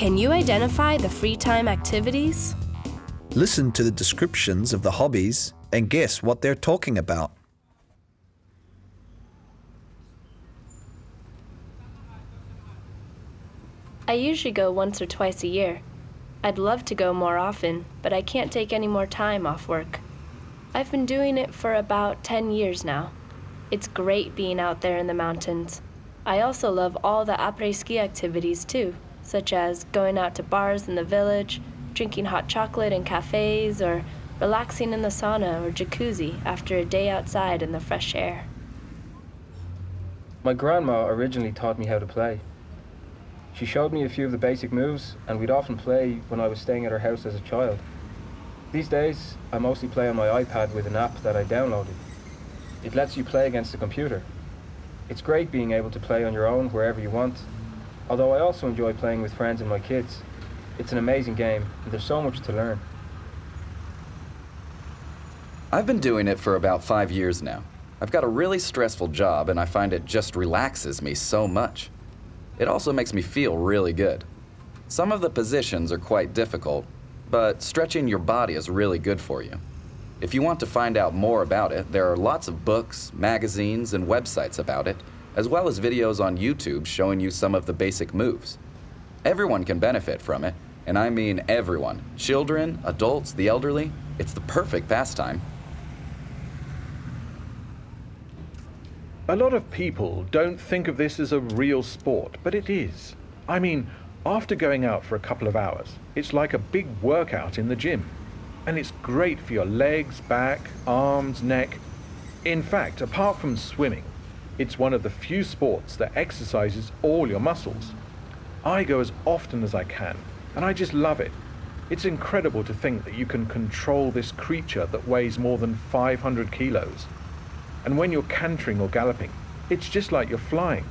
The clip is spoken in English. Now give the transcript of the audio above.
Can you identify the free time activities? Listen to the descriptions of the hobbies and guess what they're talking about. I usually go once or twice a year. I'd love to go more often, but I can't take any more time off work. I've been doing it for about 10 years now. It's great being out there in the mountains. I also love all the après ski activities too, such as going out to bars in the village, drinking hot chocolate in cafes, or relaxing in the sauna or jacuzzi after a day outside in the fresh air. My grandma originally taught me how to play. She showed me a few of the basic moves, and we'd often play when I was staying at her house as a child. These days, I mostly play on my iPad with an app that I downloaded. It lets you play against the computer. It's great being able to play on your own wherever you want, although I also enjoy playing with friends and my kids. It's an amazing game, and there's so much to learn. I've been doing it for about five years now. I've got a really stressful job, and I find it just relaxes me so much. It also makes me feel really good. Some of the positions are quite difficult, but stretching your body is really good for you. If you want to find out more about it, there are lots of books, magazines, and websites about it, as well as videos on YouTube showing you some of the basic moves. Everyone can benefit from it, and I mean everyone children, adults, the elderly. It's the perfect pastime. A lot of people don't think of this as a real sport, but it is. I mean, after going out for a couple of hours, it's like a big workout in the gym. And it's great for your legs, back, arms, neck. In fact, apart from swimming, it's one of the few sports that exercises all your muscles. I go as often as I can, and I just love it. It's incredible to think that you can control this creature that weighs more than 500 kilos. And when you're cantering or galloping, it's just like you're flying.